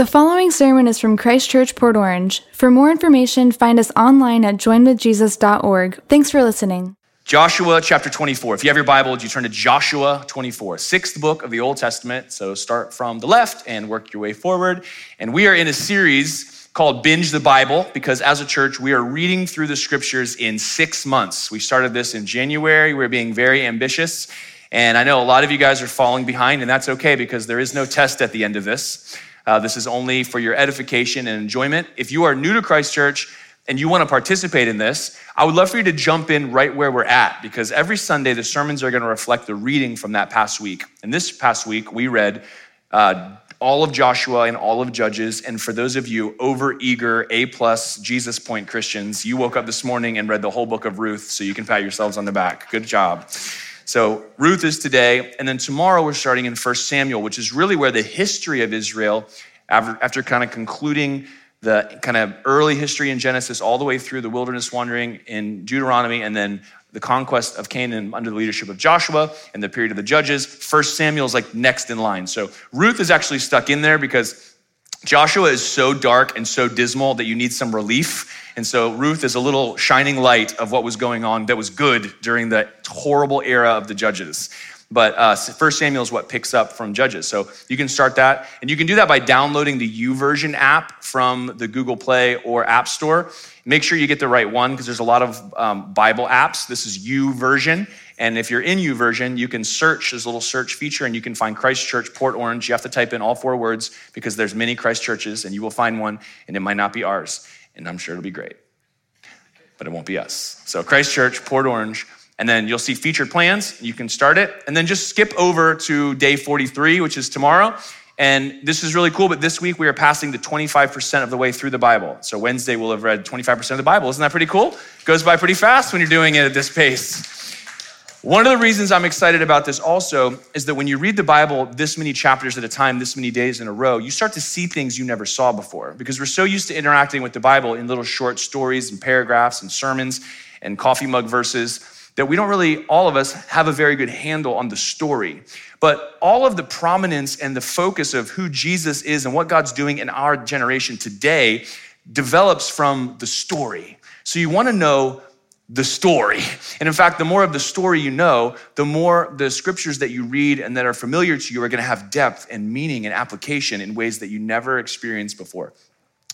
The following sermon is from Christ Church, Port Orange. For more information, find us online at joinedwithjesus.org. Thanks for listening. Joshua chapter 24. If you have your Bible, you turn to Joshua 24, sixth book of the Old Testament. So start from the left and work your way forward. And we are in a series called Binge the Bible because as a church, we are reading through the scriptures in six months. We started this in January. We're being very ambitious. And I know a lot of you guys are falling behind, and that's okay because there is no test at the end of this. Uh, this is only for your edification and enjoyment. If you are new to Christ Church and you want to participate in this, I would love for you to jump in right where we're at because every Sunday the sermons are going to reflect the reading from that past week. And this past week we read uh, all of Joshua and all of Judges. And for those of you over eager A plus Jesus point Christians, you woke up this morning and read the whole book of Ruth, so you can pat yourselves on the back. Good job. So Ruth is today, and then tomorrow we're starting in 1 Samuel, which is really where the history of Israel, after, after kind of concluding the kind of early history in Genesis, all the way through the wilderness wandering in Deuteronomy, and then the conquest of Canaan under the leadership of Joshua and the period of the judges. First Samuel is like next in line. So Ruth is actually stuck in there because Joshua is so dark and so dismal that you need some relief. And so Ruth is a little shining light of what was going on that was good during the horrible era of the judges. But uh, First Samuel is what picks up from Judges. So you can start that. And you can do that by downloading the YouVersion app from the Google Play or App Store. Make sure you get the right one because there's a lot of um, Bible apps. This is YouVersion. And if you're in YouVersion, you can search, a little search feature, and you can find Christ Church, Port Orange. You have to type in all four words because there's many Christ churches, and you will find one, and it might not be ours and I'm sure it'll be great. But it won't be us. So, Christ Church, Port Orange, and then you'll see featured plans. You can start it, and then just skip over to day 43, which is tomorrow. And this is really cool, but this week we are passing the 25% of the way through the Bible. So Wednesday we'll have read 25% of the Bible. Isn't that pretty cool? Goes by pretty fast when you're doing it at this pace. One of the reasons I'm excited about this also is that when you read the Bible this many chapters at a time, this many days in a row, you start to see things you never saw before because we're so used to interacting with the Bible in little short stories and paragraphs and sermons and coffee mug verses that we don't really, all of us, have a very good handle on the story. But all of the prominence and the focus of who Jesus is and what God's doing in our generation today develops from the story. So you want to know the story. And in fact, the more of the story you know, the more the scriptures that you read and that are familiar to you are going to have depth and meaning and application in ways that you never experienced before.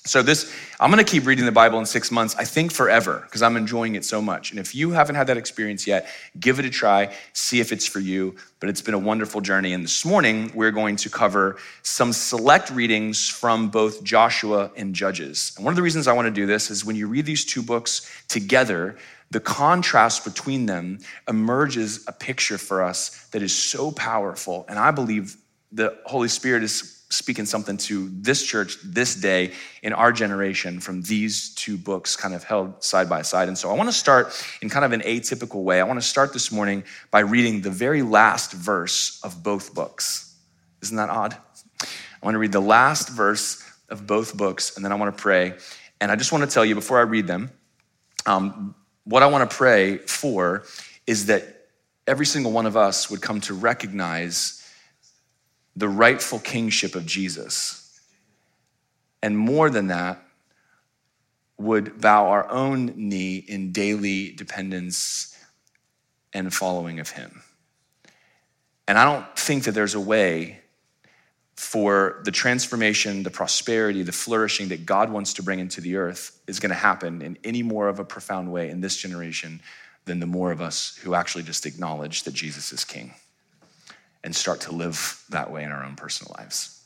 So, this, I'm going to keep reading the Bible in six months, I think forever, because I'm enjoying it so much. And if you haven't had that experience yet, give it a try, see if it's for you. But it's been a wonderful journey. And this morning, we're going to cover some select readings from both Joshua and Judges. And one of the reasons I want to do this is when you read these two books together, the contrast between them emerges a picture for us that is so powerful. And I believe the Holy Spirit is speaking something to this church this day in our generation from these two books kind of held side by side. And so I want to start in kind of an atypical way. I want to start this morning by reading the very last verse of both books. Isn't that odd? I want to read the last verse of both books and then I want to pray. And I just want to tell you before I read them, um, what I want to pray for is that every single one of us would come to recognize the rightful kingship of Jesus. And more than that, would bow our own knee in daily dependence and following of Him. And I don't think that there's a way for the transformation, the prosperity, the flourishing that God wants to bring into the earth is going to happen in any more of a profound way in this generation than the more of us who actually just acknowledge that Jesus is king and start to live that way in our own personal lives.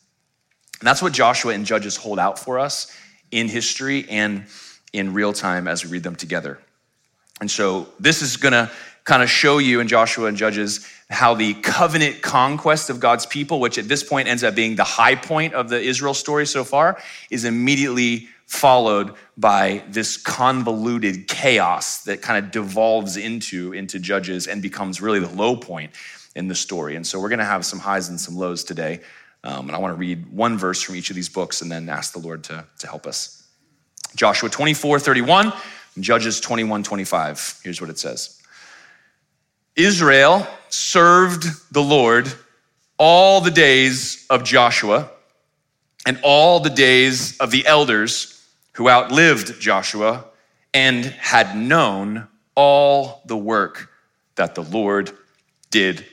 And that's what Joshua and Judges hold out for us in history and in real time as we read them together. And so this is going to kind of show you in Joshua and Judges how the covenant conquest of God's people, which at this point ends up being the high point of the Israel story so far, is immediately followed by this convoluted chaos that kind of devolves into into Judges and becomes really the low point in the story. And so we're going to have some highs and some lows today. Um, and I want to read one verse from each of these books and then ask the Lord to, to help us. Joshua 24, 31, Judges 21, 25. Here's what it says. Israel served the Lord all the days of Joshua and all the days of the elders who outlived Joshua and had known all the work that the Lord did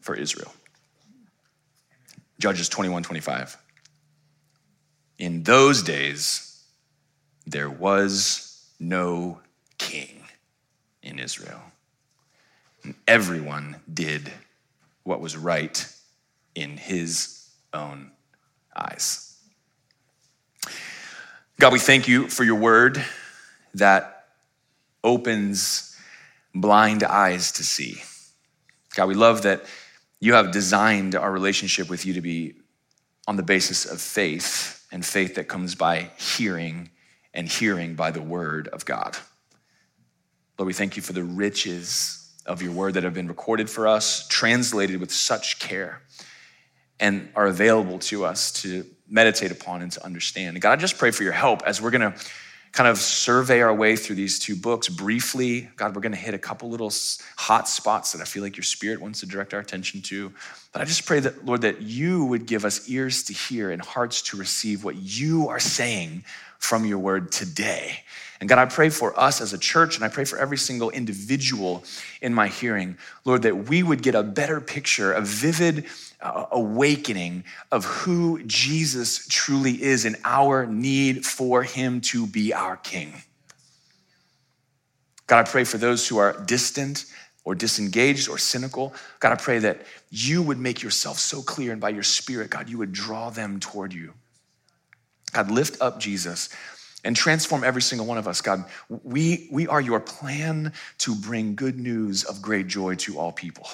for Israel. Judges 21 25. In those days, there was no king in Israel. And everyone did what was right in his own eyes. God, we thank you for your word that opens blind eyes to see. God, we love that you have designed our relationship with you to be on the basis of faith and faith that comes by hearing and hearing by the word of God. Lord, we thank you for the riches of your word that have been recorded for us, translated with such care, and are available to us to meditate upon and to understand. And God, I just pray for your help as we're going to kind of survey our way through these two books briefly. God, we're going to hit a couple little hot spots that I feel like your spirit wants to direct our attention to. But I just pray that, Lord, that you would give us ears to hear and hearts to receive what you are saying from your word today. And God, I pray for us as a church, and I pray for every single individual in my hearing, Lord, that we would get a better picture, a vivid uh, awakening of who Jesus truly is and our need for him to be our king. God, I pray for those who are distant or disengaged or cynical. God, I pray that you would make yourself so clear and by your spirit, God, you would draw them toward you. God, lift up Jesus and transform every single one of us. God, we, we are your plan to bring good news of great joy to all people.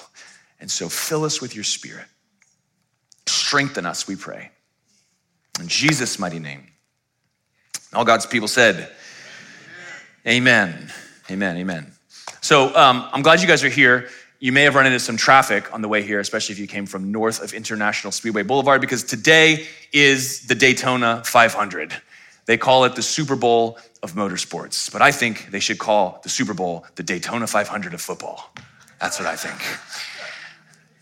And so fill us with your spirit. Strengthen us, we pray. In Jesus' mighty name. All God's people said, Amen. Amen. Amen. So um, I'm glad you guys are here. You may have run into some traffic on the way here, especially if you came from north of International Speedway Boulevard, because today is the Daytona 500. They call it the Super Bowl of motorsports, but I think they should call the Super Bowl the Daytona 500 of football. That's what I think.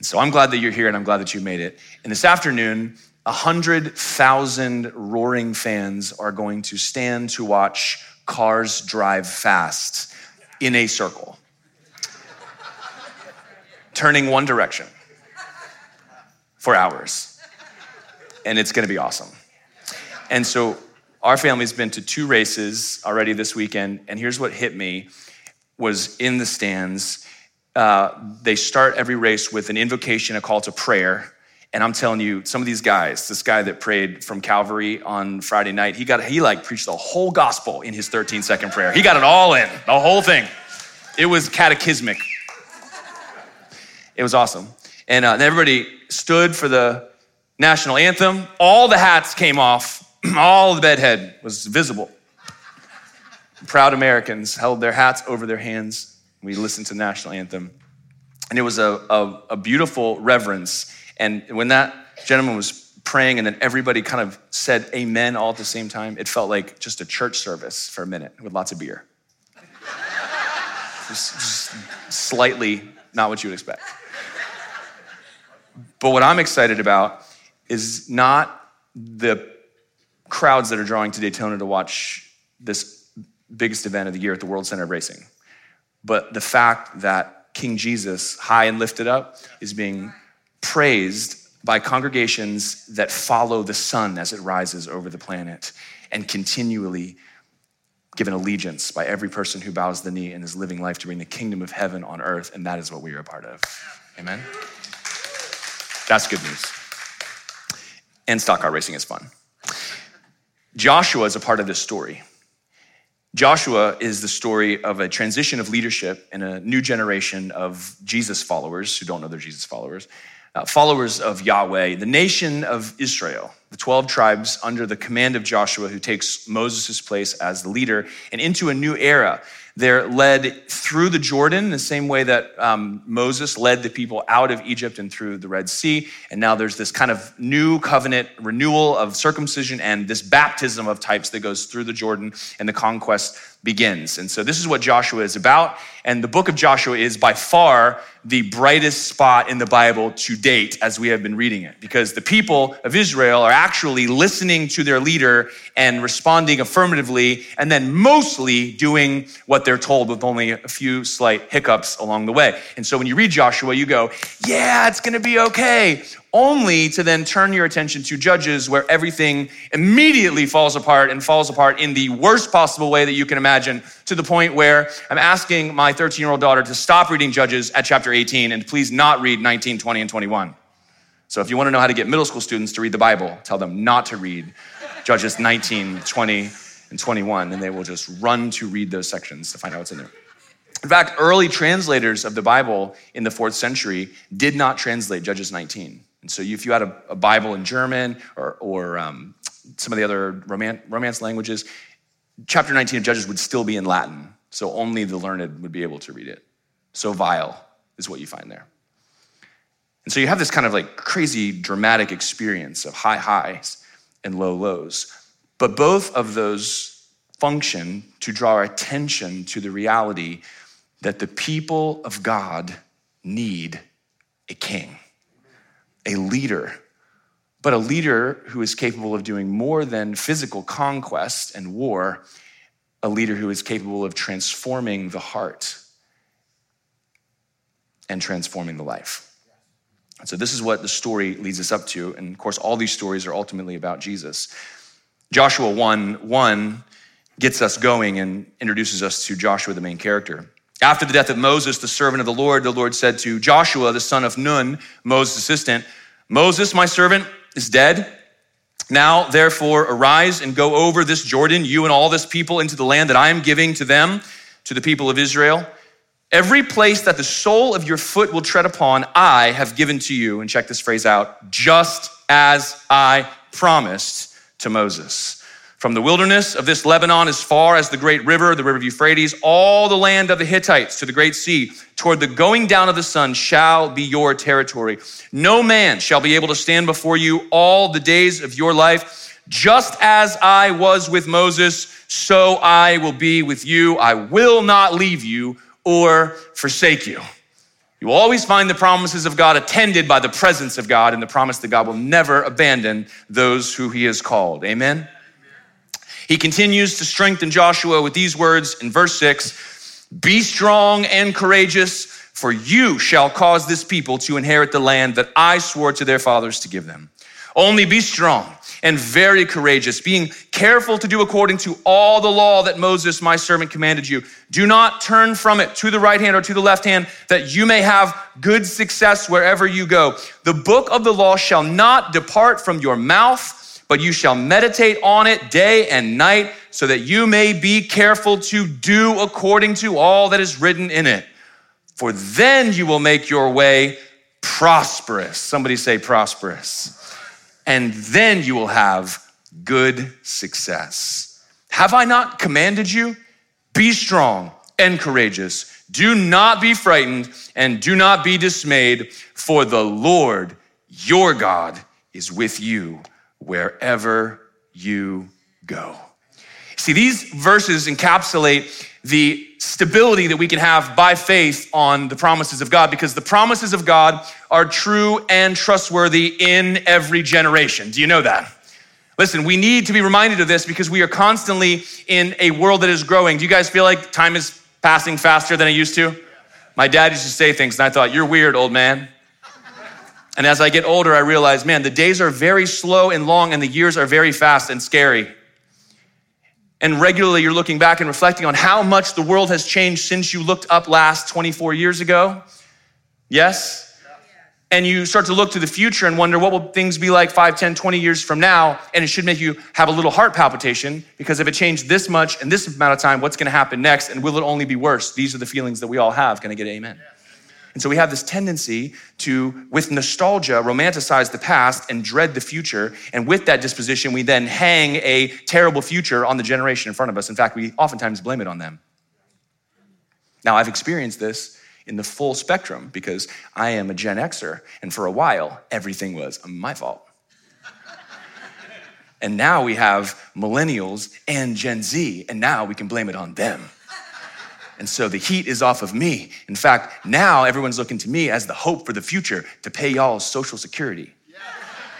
So I'm glad that you're here and I'm glad that you made it. And this afternoon, 100,000 roaring fans are going to stand to watch cars drive fast in a circle, turning one direction for hours. And it's gonna be awesome. And so our family's been to two races already this weekend, and here's what hit me was in the stands uh, they start every race with an invocation, a call to prayer. And I'm telling you, some of these guys, this guy that prayed from Calvary on Friday night, he got he like preached the whole gospel in his 13 second prayer. He got it all in, the whole thing. It was catechismic. It was awesome. And uh, everybody stood for the national anthem. All the hats came off. all the bedhead was visible. Proud Americans held their hats over their hands we listened to the national anthem. And it was a, a, a beautiful reverence. And when that gentleman was praying and then everybody kind of said amen all at the same time, it felt like just a church service for a minute with lots of beer. just, just slightly not what you would expect. But what I'm excited about is not the crowds that are drawing to Daytona to watch this biggest event of the year at the World Center of Racing but the fact that King Jesus, high and lifted up, is being praised by congregations that follow the sun as it rises over the planet and continually given allegiance by every person who bows the knee and is living life to bring the kingdom of heaven on earth, and that is what we are a part of. Amen? That's good news. And stock car racing is fun. Joshua is a part of this story. Joshua is the story of a transition of leadership in a new generation of Jesus followers who don't know they're Jesus followers, uh, followers of Yahweh, the nation of Israel, the 12 tribes under the command of Joshua, who takes Moses' place as the leader, and into a new era they're led through the Jordan, the same way that um, Moses led the people out of Egypt and through the Red Sea. And now there's this kind of new covenant renewal of circumcision and this baptism of types that goes through the Jordan, and the conquest begins. And so this is what Joshua is about. And the book of Joshua is by far the brightest spot in the Bible to date as we have been reading it, because the people of Israel are actually listening to their leader and responding affirmatively, and then mostly doing what they're told with only a few slight hiccups along the way. And so when you read Joshua, you go, Yeah, it's gonna be okay. Only to then turn your attention to Judges, where everything immediately falls apart and falls apart in the worst possible way that you can imagine, to the point where I'm asking my 13 year old daughter to stop reading Judges at chapter 18 and please not read 19, 20, and 21. So if you want to know how to get middle school students to read the Bible, tell them not to read Judges 19, 20, and 21, and they will just run to read those sections to find out what's in there. In fact, early translators of the Bible in the fourth century did not translate Judges 19. And so if you had a, a Bible in German or, or um, some of the other romance, romance languages, chapter 19 of Judges would still be in Latin. So only the learned would be able to read it. So vile is what you find there. And so you have this kind of like crazy dramatic experience of high highs and low lows. But both of those function to draw our attention to the reality that the people of God need a king, a leader, but a leader who is capable of doing more than physical conquest and war, a leader who is capable of transforming the heart and transforming the life. So, this is what the story leads us up to. And of course, all these stories are ultimately about Jesus. Joshua 1 1 gets us going and introduces us to Joshua, the main character. After the death of Moses, the servant of the Lord, the Lord said to Joshua, the son of Nun, Moses' assistant, Moses, my servant, is dead. Now, therefore, arise and go over this Jordan, you and all this people, into the land that I am giving to them, to the people of Israel. Every place that the sole of your foot will tread upon, I have given to you. And check this phrase out just as I promised to Moses. From the wilderness of this Lebanon as far as the great river, the river Euphrates, all the land of the Hittites to the great sea, toward the going down of the sun shall be your territory. No man shall be able to stand before you all the days of your life. Just as I was with Moses, so I will be with you. I will not leave you or forsake you. You will always find the promises of God attended by the presence of God and the promise that God will never abandon those who he has called. Amen? He continues to strengthen Joshua with these words in verse 6 Be strong and courageous, for you shall cause this people to inherit the land that I swore to their fathers to give them. Only be strong and very courageous, being careful to do according to all the law that Moses, my servant, commanded you. Do not turn from it to the right hand or to the left hand, that you may have good success wherever you go. The book of the law shall not depart from your mouth, but you shall meditate on it day and night, so that you may be careful to do according to all that is written in it. For then you will make your way prosperous. Somebody say prosperous and then you will have good success. Have I not commanded you? Be strong and courageous. Do not be frightened and do not be dismayed, for the Lord your God is with you wherever you go. See, these verses encapsulate the stability that we can have by faith on the promises of God because the promises of God are true and trustworthy in every generation. Do you know that? Listen, we need to be reminded of this because we are constantly in a world that is growing. Do you guys feel like time is passing faster than it used to? My dad used to say things, and I thought, You're weird, old man. And as I get older, I realize, man, the days are very slow and long, and the years are very fast and scary and regularly you're looking back and reflecting on how much the world has changed since you looked up last 24 years ago? Yes? And you start to look to the future and wonder what will things be like 5, 10, 20 years from now? And it should make you have a little heart palpitation because if it changed this much in this amount of time, what's going to happen next? And will it only be worse? These are the feelings that we all have. Can I get amen? And so we have this tendency to, with nostalgia, romanticize the past and dread the future. And with that disposition, we then hang a terrible future on the generation in front of us. In fact, we oftentimes blame it on them. Now, I've experienced this in the full spectrum because I am a Gen Xer, and for a while, everything was my fault. and now we have millennials and Gen Z, and now we can blame it on them. And so the heat is off of me. In fact, now everyone's looking to me as the hope for the future to pay y'all's social security.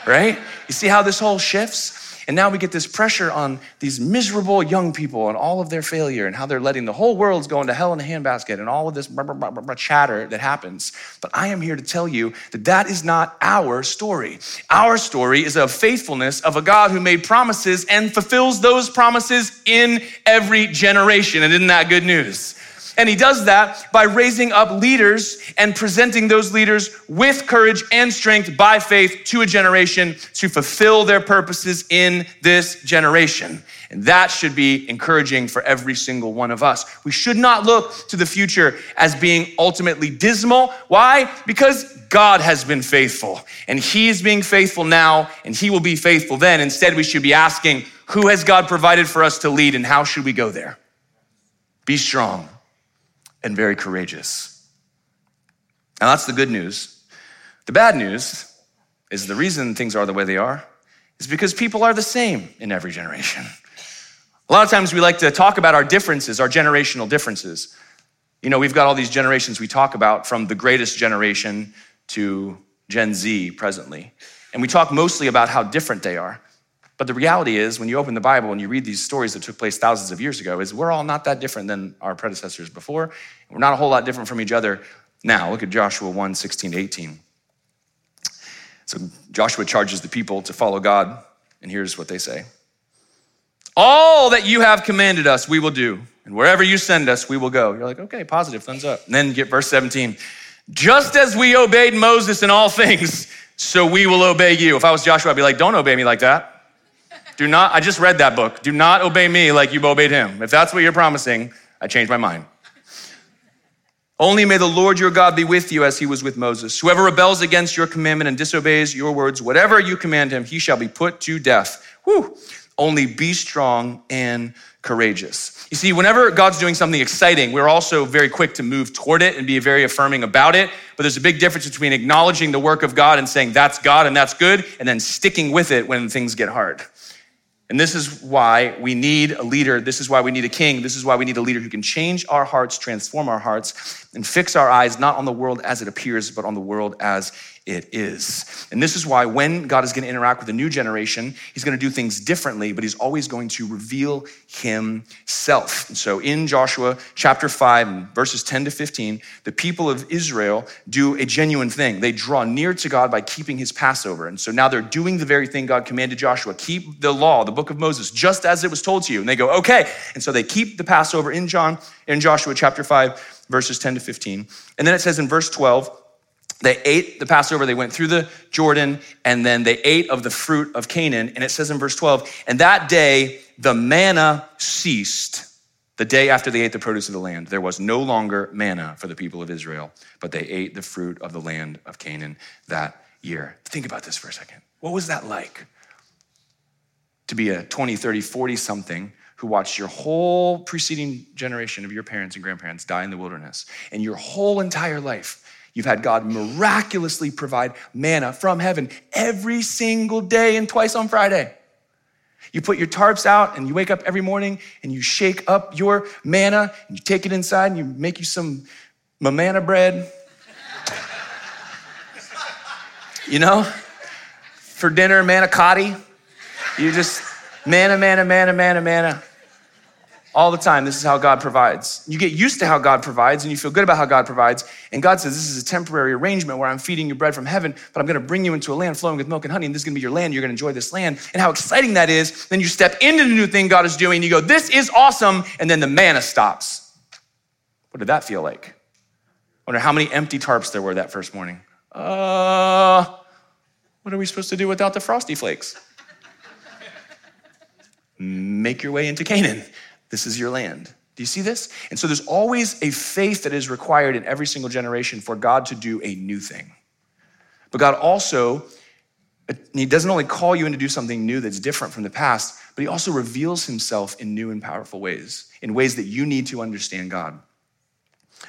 right? You see how this whole shifts? And now we get this pressure on these miserable young people and all of their failure and how they're letting the whole world go into hell in a handbasket and all of this blah, blah, blah, chatter that happens. But I am here to tell you that that is not our story. Our story is of faithfulness of a God who made promises and fulfills those promises in every generation. And isn't that good news? And he does that by raising up leaders and presenting those leaders with courage and strength by faith to a generation to fulfill their purposes in this generation. And that should be encouraging for every single one of us. We should not look to the future as being ultimately dismal. Why? Because God has been faithful and he is being faithful now and he will be faithful then. Instead, we should be asking, who has God provided for us to lead and how should we go there? Be strong and very courageous. Now, that's the good news. The bad news is the reason things are the way they are is because people are the same in every generation. A lot of times we like to talk about our differences, our generational differences. You know, we've got all these generations we talk about from the greatest generation to Gen Z presently. And we talk mostly about how different they are. But the reality is, when you open the Bible and you read these stories that took place thousands of years ago, is we're all not that different than our predecessors before. We're not a whole lot different from each other now. Look at Joshua 1 16 to 18. So Joshua charges the people to follow God, and here's what they say All that you have commanded us, we will do, and wherever you send us, we will go. You're like, okay, positive, thumbs up. And then get verse 17. Just as we obeyed Moses in all things, so we will obey you. If I was Joshua, I'd be like, don't obey me like that. Do not, I just read that book. Do not obey me like you've obeyed him. If that's what you're promising, I change my mind. Only may the Lord your God be with you as he was with Moses. Whoever rebels against your commandment and disobeys your words, whatever you command him, he shall be put to death. Whew. Only be strong and courageous. You see, whenever God's doing something exciting, we're also very quick to move toward it and be very affirming about it. But there's a big difference between acknowledging the work of God and saying that's God and that's good, and then sticking with it when things get hard. And this is why we need a leader. This is why we need a king. This is why we need a leader who can change our hearts, transform our hearts, and fix our eyes not on the world as it appears, but on the world as it is. And this is why when God is going to interact with a new generation, he's going to do things differently, but he's always going to reveal himself. And so in Joshua chapter 5, verses 10 to 15, the people of Israel do a genuine thing. They draw near to God by keeping his Passover. And so now they're doing the very thing God commanded Joshua keep the law, the book of Moses, just as it was told to you. And they go, okay. And so they keep the Passover in John, in Joshua chapter 5, verses 10 to 15. And then it says in verse 12, they ate the Passover, they went through the Jordan, and then they ate of the fruit of Canaan. And it says in verse 12, and that day the manna ceased. The day after they ate the produce of the land, there was no longer manna for the people of Israel, but they ate the fruit of the land of Canaan that year. Think about this for a second. What was that like? To be a 20, 30, 40 something who watched your whole preceding generation of your parents and grandparents die in the wilderness, and your whole entire life You've had God miraculously provide manna from heaven every single day and twice on Friday. You put your tarps out and you wake up every morning and you shake up your manna and you take it inside and you make you some manna bread. you know? For dinner, manicotti. You just manna, manna, manna, manna, manna all the time. This is how God provides. You get used to how God provides and you feel good about how God provides. And God says, This is a temporary arrangement where I'm feeding you bread from heaven, but I'm going to bring you into a land flowing with milk and honey, and this is going to be your land. You're going to enjoy this land. And how exciting that is. Then you step into the new thing God is doing, and you go, This is awesome. And then the manna stops. What did that feel like? I wonder how many empty tarps there were that first morning. Uh, what are we supposed to do without the frosty flakes? Make your way into Canaan. This is your land. Do you see this? And so there's always a faith that is required in every single generation for God to do a new thing. But God also, He doesn't only call you in to do something new that's different from the past, but He also reveals Himself in new and powerful ways, in ways that you need to understand God.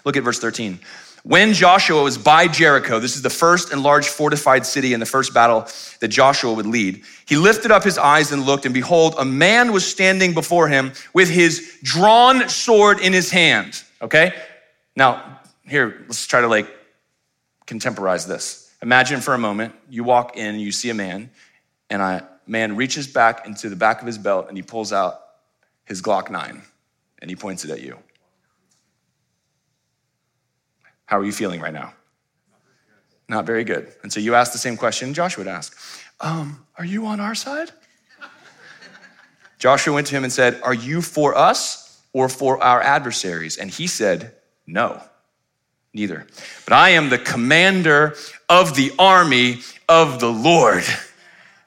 Look at verse 13. When Joshua was by Jericho, this is the first and large fortified city in the first battle that Joshua would lead, he lifted up his eyes and looked, and behold, a man was standing before him with his drawn sword in his hand. Okay? Now, here, let's try to like contemporize this. Imagine for a moment you walk in, you see a man, and a man reaches back into the back of his belt and he pulls out his Glock 9 and he points it at you. How are you feeling right now? Not very good. And so you ask the same question Joshua would ask um, Are you on our side? Joshua went to him and said, Are you for us or for our adversaries? And he said, No, neither. But I am the commander of the army of the Lord.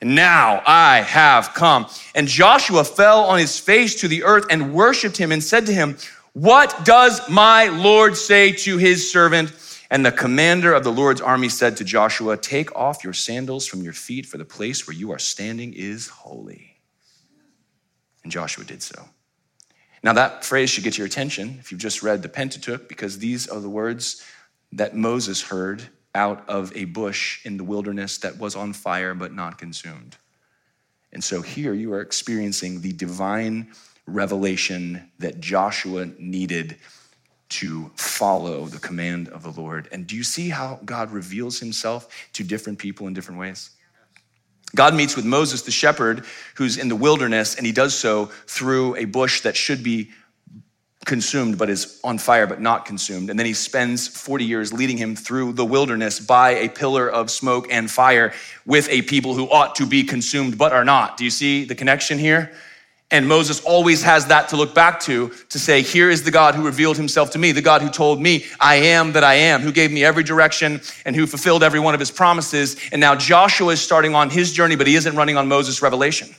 Now I have come. And Joshua fell on his face to the earth and worshiped him and said to him, What does my Lord say to his servant? And the commander of the Lord's army said to Joshua, Take off your sandals from your feet, for the place where you are standing is holy. And Joshua did so. Now, that phrase should get your attention if you've just read the Pentateuch, because these are the words that Moses heard out of a bush in the wilderness that was on fire but not consumed. And so here you are experiencing the divine revelation that Joshua needed to follow the command of the Lord. And do you see how God reveals himself to different people in different ways? God meets with Moses, the shepherd, who's in the wilderness, and he does so through a bush that should be consumed but is on fire but not consumed. And then he spends 40 years leading him through the wilderness by a pillar of smoke and fire with a people who ought to be consumed but are not. Do you see the connection here? And Moses always has that to look back to, to say, here is the God who revealed himself to me, the God who told me, I am that I am, who gave me every direction and who fulfilled every one of his promises. And now Joshua is starting on his journey, but he isn't running on Moses' revelation.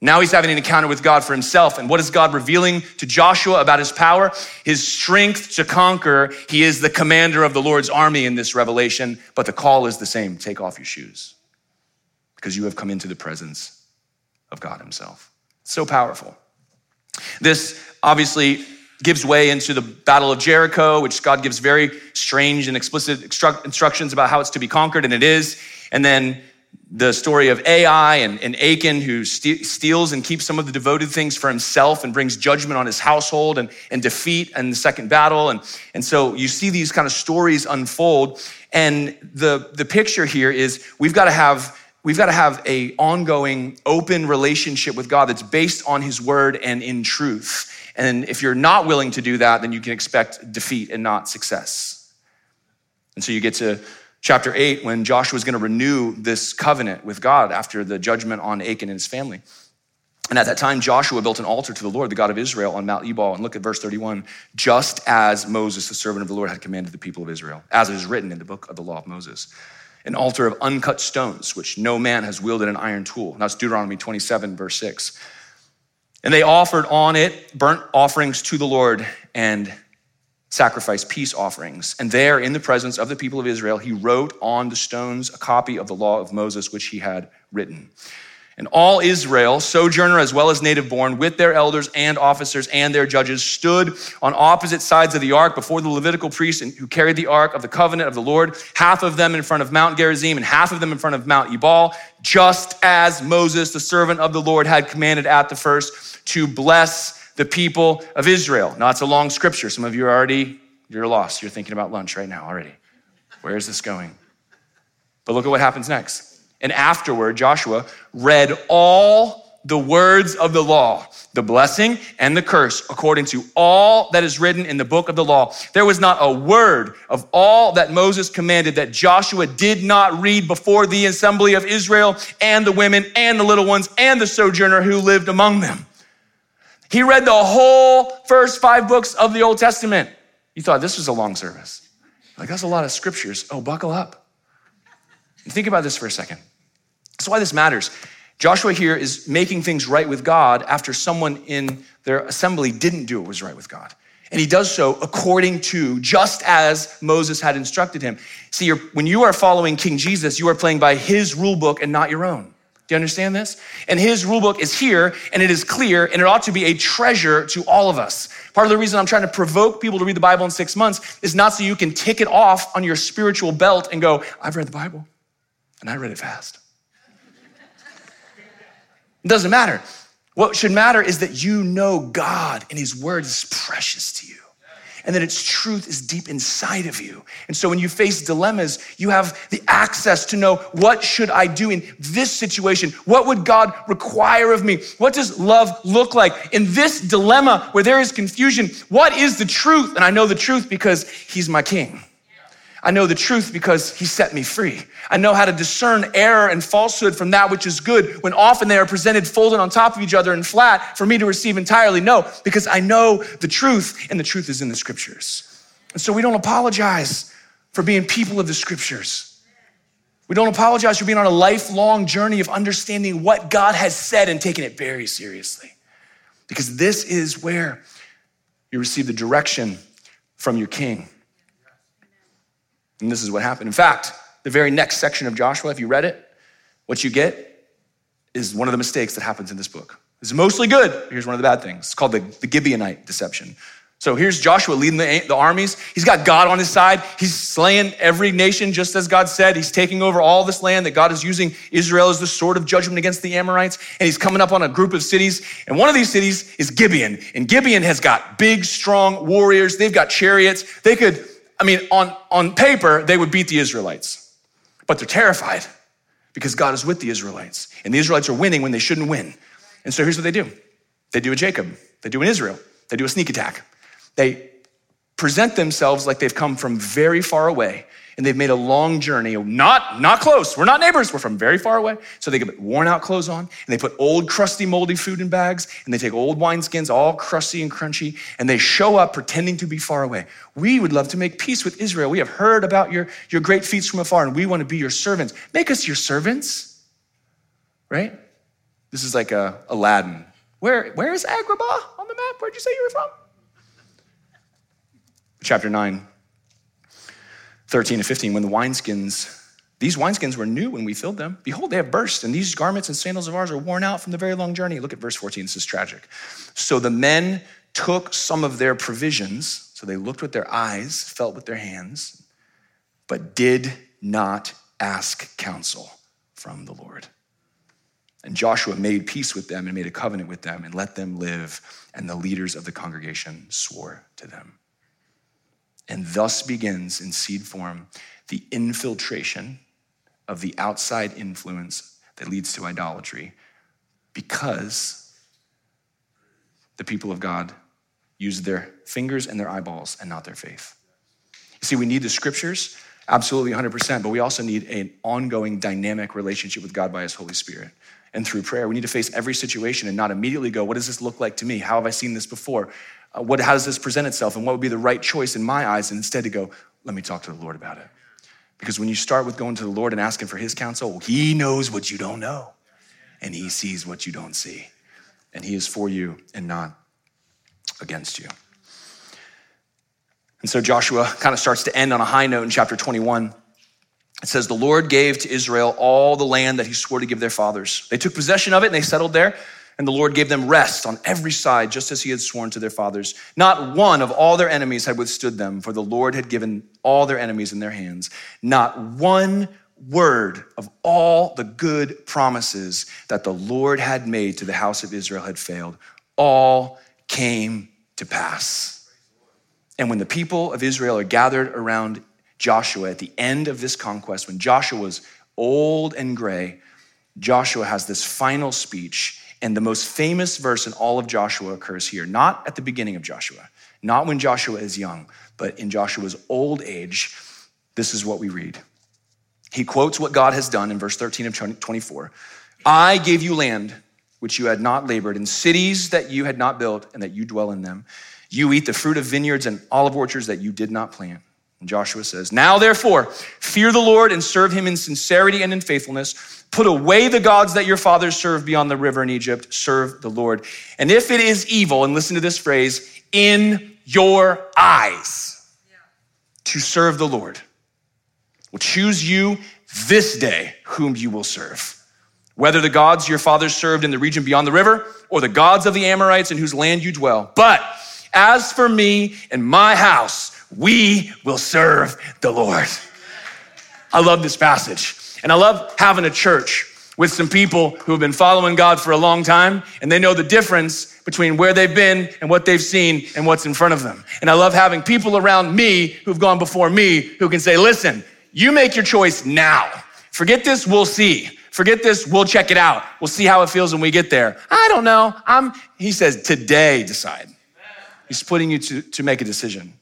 Now he's having an encounter with God for himself. And what is God revealing to Joshua about his power? His strength to conquer. He is the commander of the Lord's army in this revelation, but the call is the same take off your shoes because you have come into the presence of God himself. So powerful. This obviously gives way into the Battle of Jericho, which God gives very strange and explicit instructions about how it's to be conquered, and it is. And then the story of Ai and, and Achan, who steals and keeps some of the devoted things for himself and brings judgment on his household and, and defeat in the second battle. And, and so you see these kind of stories unfold. And the, the picture here is we've got to have we've got to have a ongoing open relationship with god that's based on his word and in truth. And if you're not willing to do that then you can expect defeat and not success. And so you get to chapter 8 when joshua is going to renew this covenant with god after the judgment on achan and his family. And at that time, Joshua built an altar to the Lord, the God of Israel, on Mount Ebal. And look at verse 31 just as Moses, the servant of the Lord, had commanded the people of Israel, as it is written in the book of the law of Moses an altar of uncut stones, which no man has wielded an iron tool. That's Deuteronomy 27, verse 6. And they offered on it burnt offerings to the Lord and sacrificed peace offerings. And there, in the presence of the people of Israel, he wrote on the stones a copy of the law of Moses, which he had written. And all Israel, sojourner as well as native born, with their elders and officers and their judges, stood on opposite sides of the ark before the Levitical priests who carried the ark of the covenant of the Lord, half of them in front of Mount Gerizim and half of them in front of Mount Ebal, just as Moses, the servant of the Lord, had commanded at the first to bless the people of Israel. Now, it's a long scripture. Some of you are already, you're lost. You're thinking about lunch right now already. Where is this going? But look at what happens next. And afterward, Joshua read all the words of the law, the blessing and the curse, according to all that is written in the book of the law. There was not a word of all that Moses commanded that Joshua did not read before the assembly of Israel and the women and the little ones and the sojourner who lived among them. He read the whole first five books of the Old Testament. You thought this was a long service. Like, that's a lot of scriptures. Oh, buckle up. Think about this for a second. That's why this matters. Joshua here is making things right with God after someone in their assembly didn't do what was right with God. And he does so according to, just as Moses had instructed him. See, when you are following King Jesus, you are playing by his rule book and not your own. Do you understand this? And his rule book is here and it is clear and it ought to be a treasure to all of us. Part of the reason I'm trying to provoke people to read the Bible in six months is not so you can tick it off on your spiritual belt and go, I've read the Bible and I read it fast. It doesn't matter. What should matter is that you know God and His word is precious to you. and that its truth is deep inside of you. And so when you face dilemmas, you have the access to know what should I do in this situation? What would God require of me? What does love look like? In this dilemma where there is confusion, what is the truth? And I know the truth because he's my king. I know the truth because he set me free. I know how to discern error and falsehood from that which is good when often they are presented folded on top of each other and flat for me to receive entirely. No, because I know the truth and the truth is in the scriptures. And so we don't apologize for being people of the scriptures. We don't apologize for being on a lifelong journey of understanding what God has said and taking it very seriously. Because this is where you receive the direction from your king. And this is what happened. In fact, the very next section of Joshua, if you read it, what you get is one of the mistakes that happens in this book. It's mostly good. Here's one of the bad things. It's called the, the Gibeonite deception. So here's Joshua leading the, the armies. He's got God on his side. He's slaying every nation just as God said. He's taking over all this land that God is using Israel as the sword of judgment against the Amorites. And he's coming up on a group of cities. And one of these cities is Gibeon. And Gibeon has got big, strong warriors. They've got chariots. They could I mean, on, on paper, they would beat the Israelites, but they're terrified because God is with the Israelites. And the Israelites are winning when they shouldn't win. And so here's what they do they do a Jacob, they do an Israel, they do a sneak attack. They present themselves like they've come from very far away and they've made a long journey, not, not close. We're not neighbors, we're from very far away. So they get worn out clothes on, and they put old, crusty, moldy food in bags, and they take old wineskins, all crusty and crunchy, and they show up pretending to be far away. We would love to make peace with Israel. We have heard about your, your great feats from afar, and we want to be your servants. Make us your servants, right? This is like a Aladdin. Where, where is Agrabah on the map? Where'd you say you were from? Chapter 9. 13 to 15, when the wineskins, these wineskins were new when we filled them. Behold, they have burst, and these garments and sandals of ours are worn out from the very long journey. Look at verse 14, this is tragic. So the men took some of their provisions, so they looked with their eyes, felt with their hands, but did not ask counsel from the Lord. And Joshua made peace with them and made a covenant with them and let them live, and the leaders of the congregation swore to them. And thus begins in seed form the infiltration of the outside influence that leads to idolatry because the people of God use their fingers and their eyeballs and not their faith. See, we need the scriptures, absolutely 100%, but we also need an ongoing dynamic relationship with God by His Holy Spirit. And through prayer, we need to face every situation and not immediately go, What does this look like to me? How have I seen this before? uh, what, how does this present itself and what would be the right choice in my eyes, and instead to go, let me talk to the Lord about it. Because when you start with going to the Lord and asking for his counsel, he knows what you don't know, and he sees what you don't see. And he is for you and not against you. And so Joshua kind of starts to end on a high note in chapter 21. It says, The Lord gave to Israel all the land that he swore to give their fathers. They took possession of it and they settled there. And the Lord gave them rest on every side, just as he had sworn to their fathers. Not one of all their enemies had withstood them, for the Lord had given all their enemies in their hands. Not one word of all the good promises that the Lord had made to the house of Israel had failed. All came to pass. And when the people of Israel are gathered around Joshua at the end of this conquest, when Joshua was old and gray, Joshua has this final speech and the most famous verse in all of Joshua occurs here, not at the beginning of Joshua, not when Joshua is young, but in Joshua's old age. This is what we read. He quotes what God has done in verse 13 of 24 I gave you land which you had not labored, in cities that you had not built, and that you dwell in them. You eat the fruit of vineyards and olive orchards that you did not plant. And Joshua says, Now therefore, fear the Lord and serve him in sincerity and in faithfulness Put away the gods that your fathers served beyond the river in Egypt. Serve the Lord. And if it is evil, and listen to this phrase, in your eyes to serve the Lord, will choose you this day whom you will serve. Whether the gods your fathers served in the region beyond the river or the gods of the Amorites in whose land you dwell. But as for me and my house, we will serve the Lord. I love this passage and I love having a church with some people who have been following God for a long time, and they know the difference between where they've been and what they've seen and what's in front of them. And I love having people around me who've gone before me who can say, listen, you make your choice now. Forget this, we'll see. Forget this, we'll check it out. We'll see how it feels when we get there. I don't know. I'm, he says, today decide. He's putting you to, to make a decision.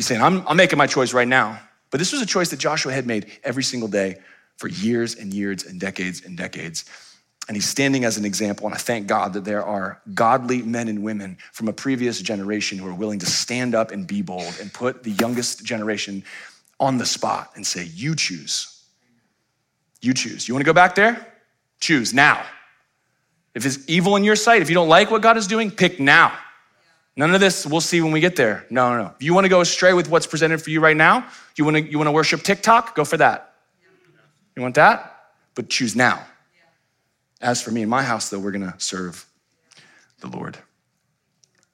He's saying, I'm, I'm making my choice right now. But this was a choice that Joshua had made every single day for years and years and decades and decades. And he's standing as an example. And I thank God that there are godly men and women from a previous generation who are willing to stand up and be bold and put the youngest generation on the spot and say, You choose. You choose. You want to go back there? Choose now. If it's evil in your sight, if you don't like what God is doing, pick now. None of this, we'll see when we get there. No, no, no. If you want to go astray with what's presented for you right now, you want to, you want to worship TikTok, go for that. You want that? But choose now. As for me and my house, though, we're going to serve the Lord.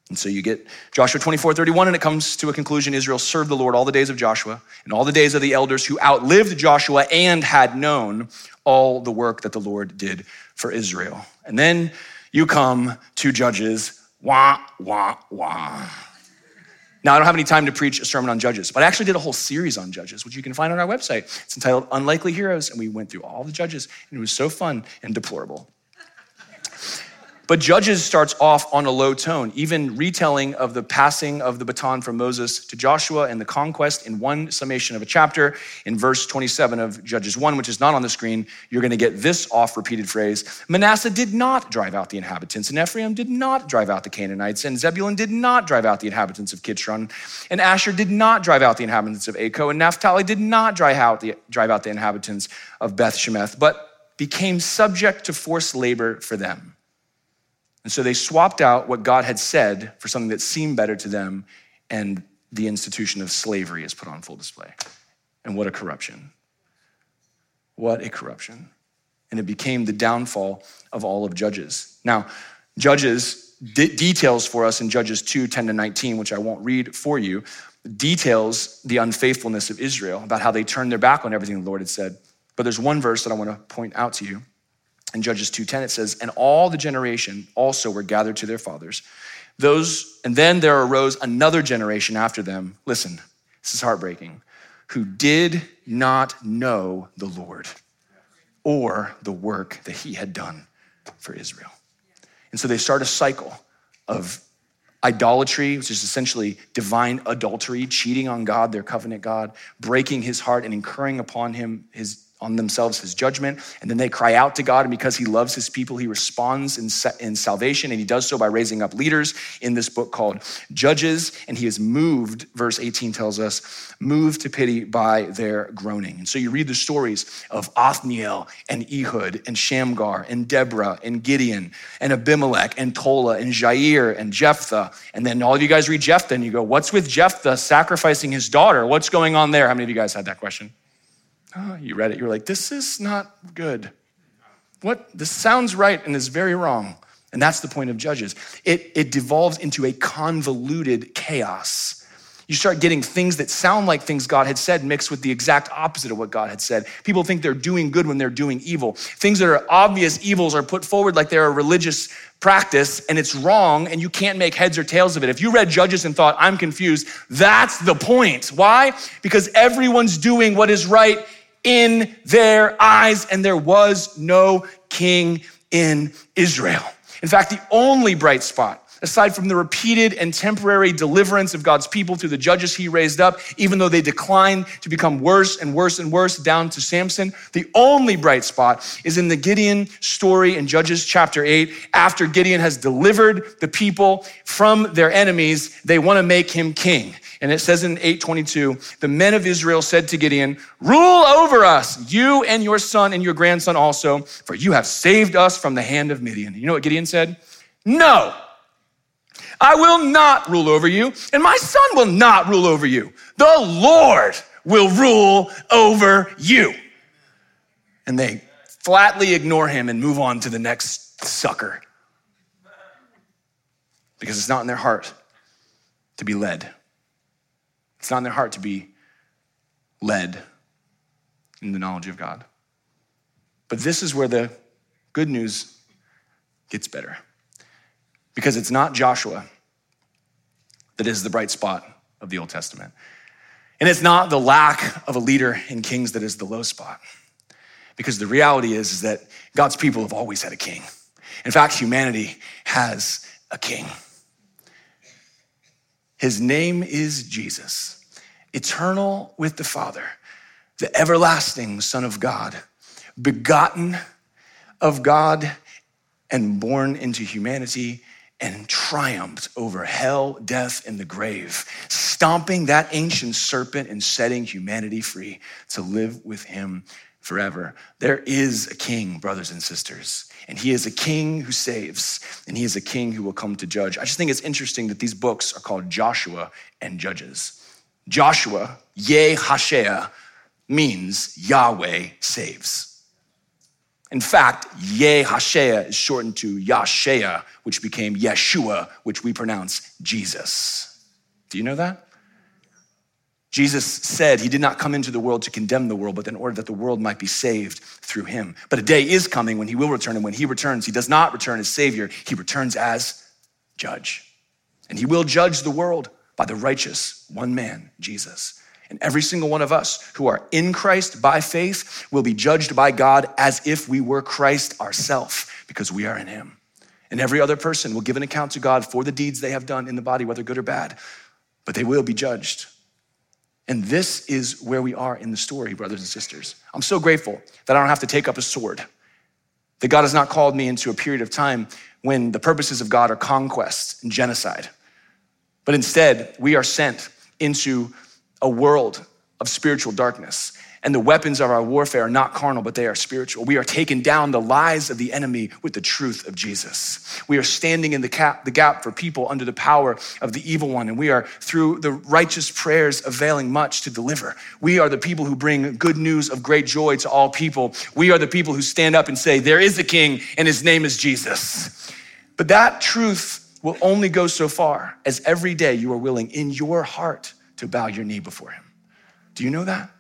And so you get Joshua 24, 31, and it comes to a conclusion. Israel served the Lord all the days of Joshua and all the days of the elders who outlived Joshua and had known all the work that the Lord did for Israel. And then you come to Judges, wah, wah, wah. Now, I don't have any time to preach a sermon on Judges, but I actually did a whole series on Judges, which you can find on our website. It's entitled Unlikely Heroes, and we went through all the Judges, and it was so fun and deplorable. But Judges starts off on a low tone, even retelling of the passing of the baton from Moses to Joshua and the conquest in one summation of a chapter. In verse 27 of Judges 1, which is not on the screen, you're going to get this off repeated phrase Manasseh did not drive out the inhabitants, and Ephraim did not drive out the Canaanites, and Zebulun did not drive out the inhabitants of Kitron, and Asher did not drive out the inhabitants of Acco, and Naphtali did not drive out the, drive out the inhabitants of Beth Shemesh, but became subject to forced labor for them. And so they swapped out what God had said for something that seemed better to them, and the institution of slavery is put on full display. And what a corruption. What a corruption. And it became the downfall of all of Judges. Now, Judges details for us in Judges 2 10 to 19, which I won't read for you, details the unfaithfulness of Israel, about how they turned their back on everything the Lord had said. But there's one verse that I want to point out to you in Judges 2:10 it says, "And all the generation also were gathered to their fathers. Those and then there arose another generation after them. Listen, this is heartbreaking. Who did not know the Lord or the work that he had done for Israel. And so they start a cycle of idolatry, which is essentially divine adultery, cheating on God, their covenant God, breaking his heart and incurring upon him his on themselves his judgment, and then they cry out to God, and because he loves his people, he responds in, in salvation, and he does so by raising up leaders in this book called Judges, and he is moved, verse 18 tells us, moved to pity by their groaning. And so you read the stories of Othniel and Ehud and Shamgar and Deborah and Gideon and Abimelech and Tola and Jair and Jephthah, and then all of you guys read Jephthah and you go, what's with Jephthah sacrificing his daughter? What's going on there? How many of you guys had that question? Oh, you read it, you're like, this is not good. What? This sounds right and is very wrong. And that's the point of Judges. It, it devolves into a convoluted chaos. You start getting things that sound like things God had said mixed with the exact opposite of what God had said. People think they're doing good when they're doing evil. Things that are obvious evils are put forward like they're a religious practice and it's wrong and you can't make heads or tails of it. If you read Judges and thought, I'm confused, that's the point. Why? Because everyone's doing what is right in their eyes, and there was no king in Israel. In fact, the only bright spot, aside from the repeated and temporary deliverance of God's people through the judges he raised up, even though they declined to become worse and worse and worse down to Samson, the only bright spot is in the Gideon story in Judges chapter 8. After Gideon has delivered the people from their enemies, they want to make him king. And it says in 822, the men of Israel said to Gideon, Rule over us, you and your son and your grandson also, for you have saved us from the hand of Midian. You know what Gideon said? No, I will not rule over you, and my son will not rule over you. The Lord will rule over you. And they flatly ignore him and move on to the next sucker because it's not in their heart to be led. It's not in their heart to be led in the knowledge of God. But this is where the good news gets better. Because it's not Joshua that is the bright spot of the Old Testament. And it's not the lack of a leader in kings that is the low spot. Because the reality is, is that God's people have always had a king. In fact, humanity has a king. His name is Jesus, eternal with the Father, the everlasting Son of God, begotten of God and born into humanity and triumphed over hell, death, and the grave, stomping that ancient serpent and setting humanity free to live with him forever. There is a king, brothers and sisters, and he is a king who saves, and he is a king who will come to judge. I just think it's interesting that these books are called Joshua and Judges. Joshua, Yeh means Yahweh saves. In fact, Yehashua is shortened to Yashea, which became Yeshua, which we pronounce Jesus. Do you know that? Jesus said he did not come into the world to condemn the world, but in order that the world might be saved through him. But a day is coming when he will return, and when he returns, he does not return as Savior, he returns as judge. And he will judge the world by the righteous one man, Jesus. And every single one of us who are in Christ by faith will be judged by God as if we were Christ ourselves, because we are in Him. And every other person will give an account to God for the deeds they have done in the body, whether good or bad, but they will be judged. And this is where we are in the story, brothers and sisters. I'm so grateful that I don't have to take up a sword, that God has not called me into a period of time when the purposes of God are conquest and genocide. But instead, we are sent into a world of spiritual darkness. And the weapons of our warfare are not carnal, but they are spiritual. We are taking down the lies of the enemy with the truth of Jesus. We are standing in the, cap, the gap for people under the power of the evil one. And we are, through the righteous prayers, availing much to deliver. We are the people who bring good news of great joy to all people. We are the people who stand up and say, There is a king, and his name is Jesus. But that truth will only go so far as every day you are willing in your heart to bow your knee before him. Do you know that?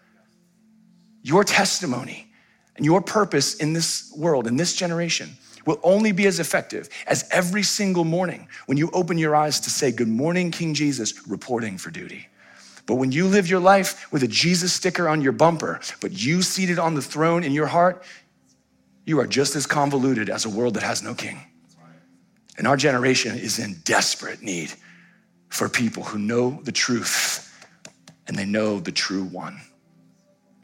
Your testimony and your purpose in this world, in this generation, will only be as effective as every single morning when you open your eyes to say, Good morning, King Jesus, reporting for duty. But when you live your life with a Jesus sticker on your bumper, but you seated on the throne in your heart, you are just as convoluted as a world that has no king. And our generation is in desperate need for people who know the truth and they know the true one.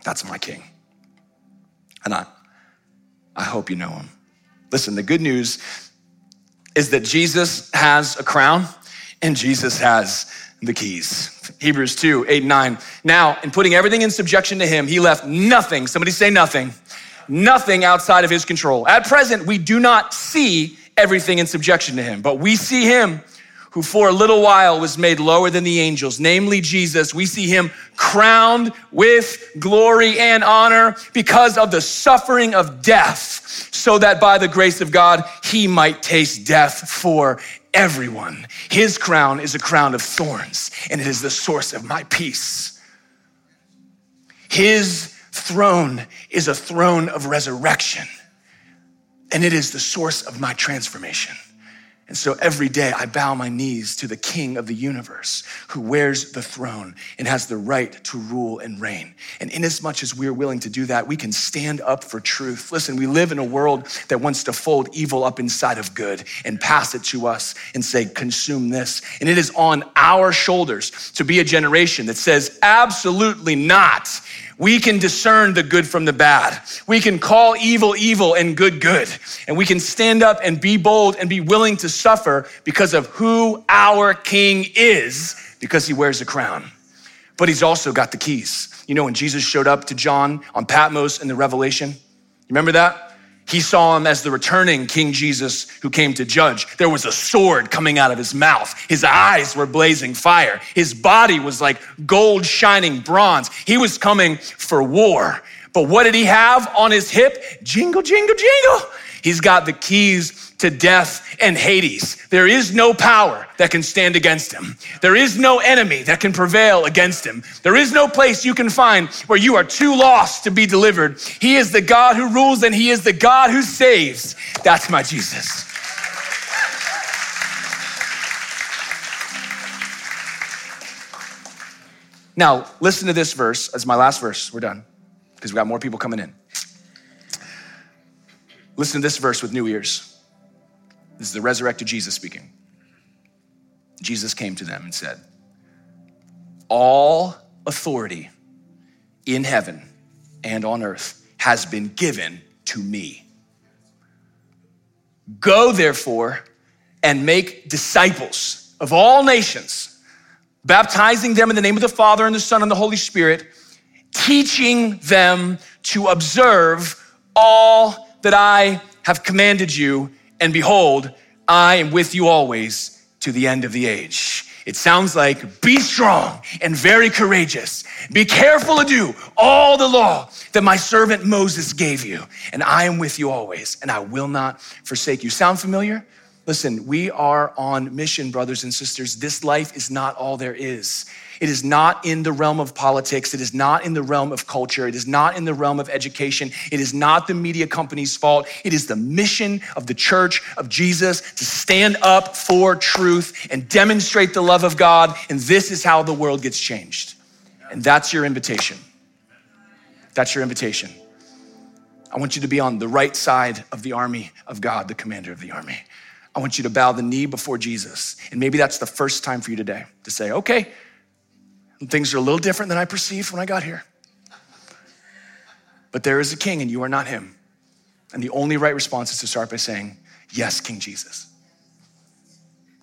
That's my king. And I, I hope you know him. Listen, the good news is that Jesus has a crown and Jesus has the keys. Hebrews 2, 8, 9. Now, in putting everything in subjection to him, he left nothing, somebody say nothing, nothing outside of his control. At present, we do not see everything in subjection to him, but we see him who for a little while was made lower than the angels, namely Jesus, we see him crowned with glory and honor because of the suffering of death, so that by the grace of God, he might taste death for everyone. His crown is a crown of thorns, and it is the source of my peace. His throne is a throne of resurrection, and it is the source of my transformation. And so every day I bow my knees to the King of the universe who wears the throne and has the right to rule and reign. And inasmuch as we're willing to do that, we can stand up for truth. Listen, we live in a world that wants to fold evil up inside of good and pass it to us and say, consume this. And it is on our shoulders to be a generation that says, absolutely not. We can discern the good from the bad. We can call evil evil and good good. And we can stand up and be bold and be willing to suffer because of who our king is, because he wears a crown. But he's also got the keys. You know, when Jesus showed up to John on Patmos in the Revelation, remember that? He saw him as the returning King Jesus who came to judge. There was a sword coming out of his mouth. His eyes were blazing fire. His body was like gold shining bronze. He was coming for war. But what did he have on his hip? Jingle, jingle, jingle. He's got the keys to death and Hades. There is no power that can stand against him. There is no enemy that can prevail against him. There is no place you can find where you are too lost to be delivered. He is the God who rules and he is the God who saves. That's my Jesus. Now, listen to this verse as my last verse. We're done because we got more people coming in. Listen to this verse with new ears. This is the resurrected Jesus speaking. Jesus came to them and said, All authority in heaven and on earth has been given to me. Go, therefore, and make disciples of all nations, baptizing them in the name of the Father and the Son and the Holy Spirit, teaching them to observe all that I have commanded you, and behold, I am with you always to the end of the age. It sounds like be strong and very courageous. Be careful to do all the law that my servant Moses gave you, and I am with you always, and I will not forsake you. Sound familiar? Listen, we are on mission, brothers and sisters. This life is not all there is. It is not in the realm of politics. It is not in the realm of culture. It is not in the realm of education. It is not the media company's fault. It is the mission of the church of Jesus to stand up for truth and demonstrate the love of God. And this is how the world gets changed. And that's your invitation. That's your invitation. I want you to be on the right side of the army of God, the commander of the army. I want you to bow the knee before Jesus. And maybe that's the first time for you today to say, okay, things are a little different than I perceived when I got here. But there is a king and you are not him. And the only right response is to start by saying, Yes, King Jesus.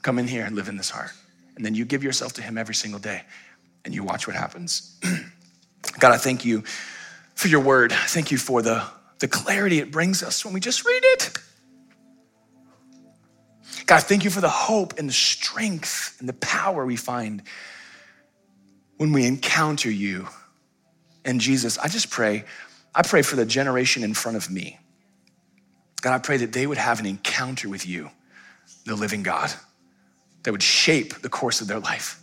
Come in here and live in this heart. And then you give yourself to him every single day and you watch what happens. God, I thank you for your word. Thank you for the, the clarity it brings us when we just read it. God, thank you for the hope and the strength and the power we find when we encounter you. And Jesus, I just pray, I pray for the generation in front of me. God, I pray that they would have an encounter with you, the living God, that would shape the course of their life.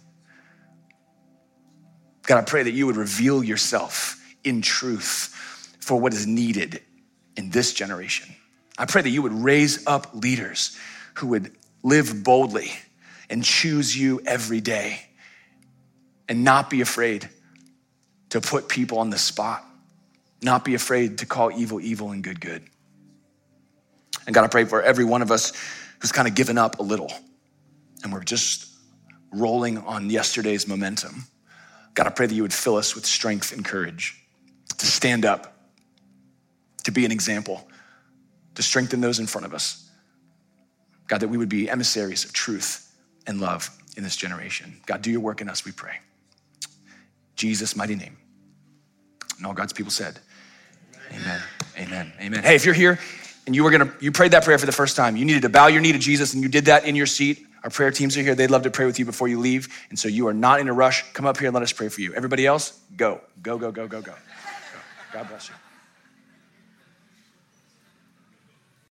God, I pray that you would reveal yourself in truth for what is needed in this generation. I pray that you would raise up leaders who would live boldly and choose you every day and not be afraid to put people on the spot, not be afraid to call evil evil and good good. And God, I pray for every one of us who's kind of given up a little and we're just rolling on yesterday's momentum. God, I pray that you would fill us with strength and courage to stand up, to be an example, to strengthen those in front of us. God, that we would be emissaries of truth and love in this generation. God, do your work in us, we pray. Jesus' mighty name. And all God's people said, Amen. Amen. Amen. Hey, if you're here and you were gonna, you prayed that prayer for the first time, you needed to bow your knee to Jesus and you did that in your seat. Our prayer teams are here. They'd love to pray with you before you leave. And so you are not in a rush. Come up here and let us pray for you. Everybody else, go. Go, go, go, go, go. go. God bless you.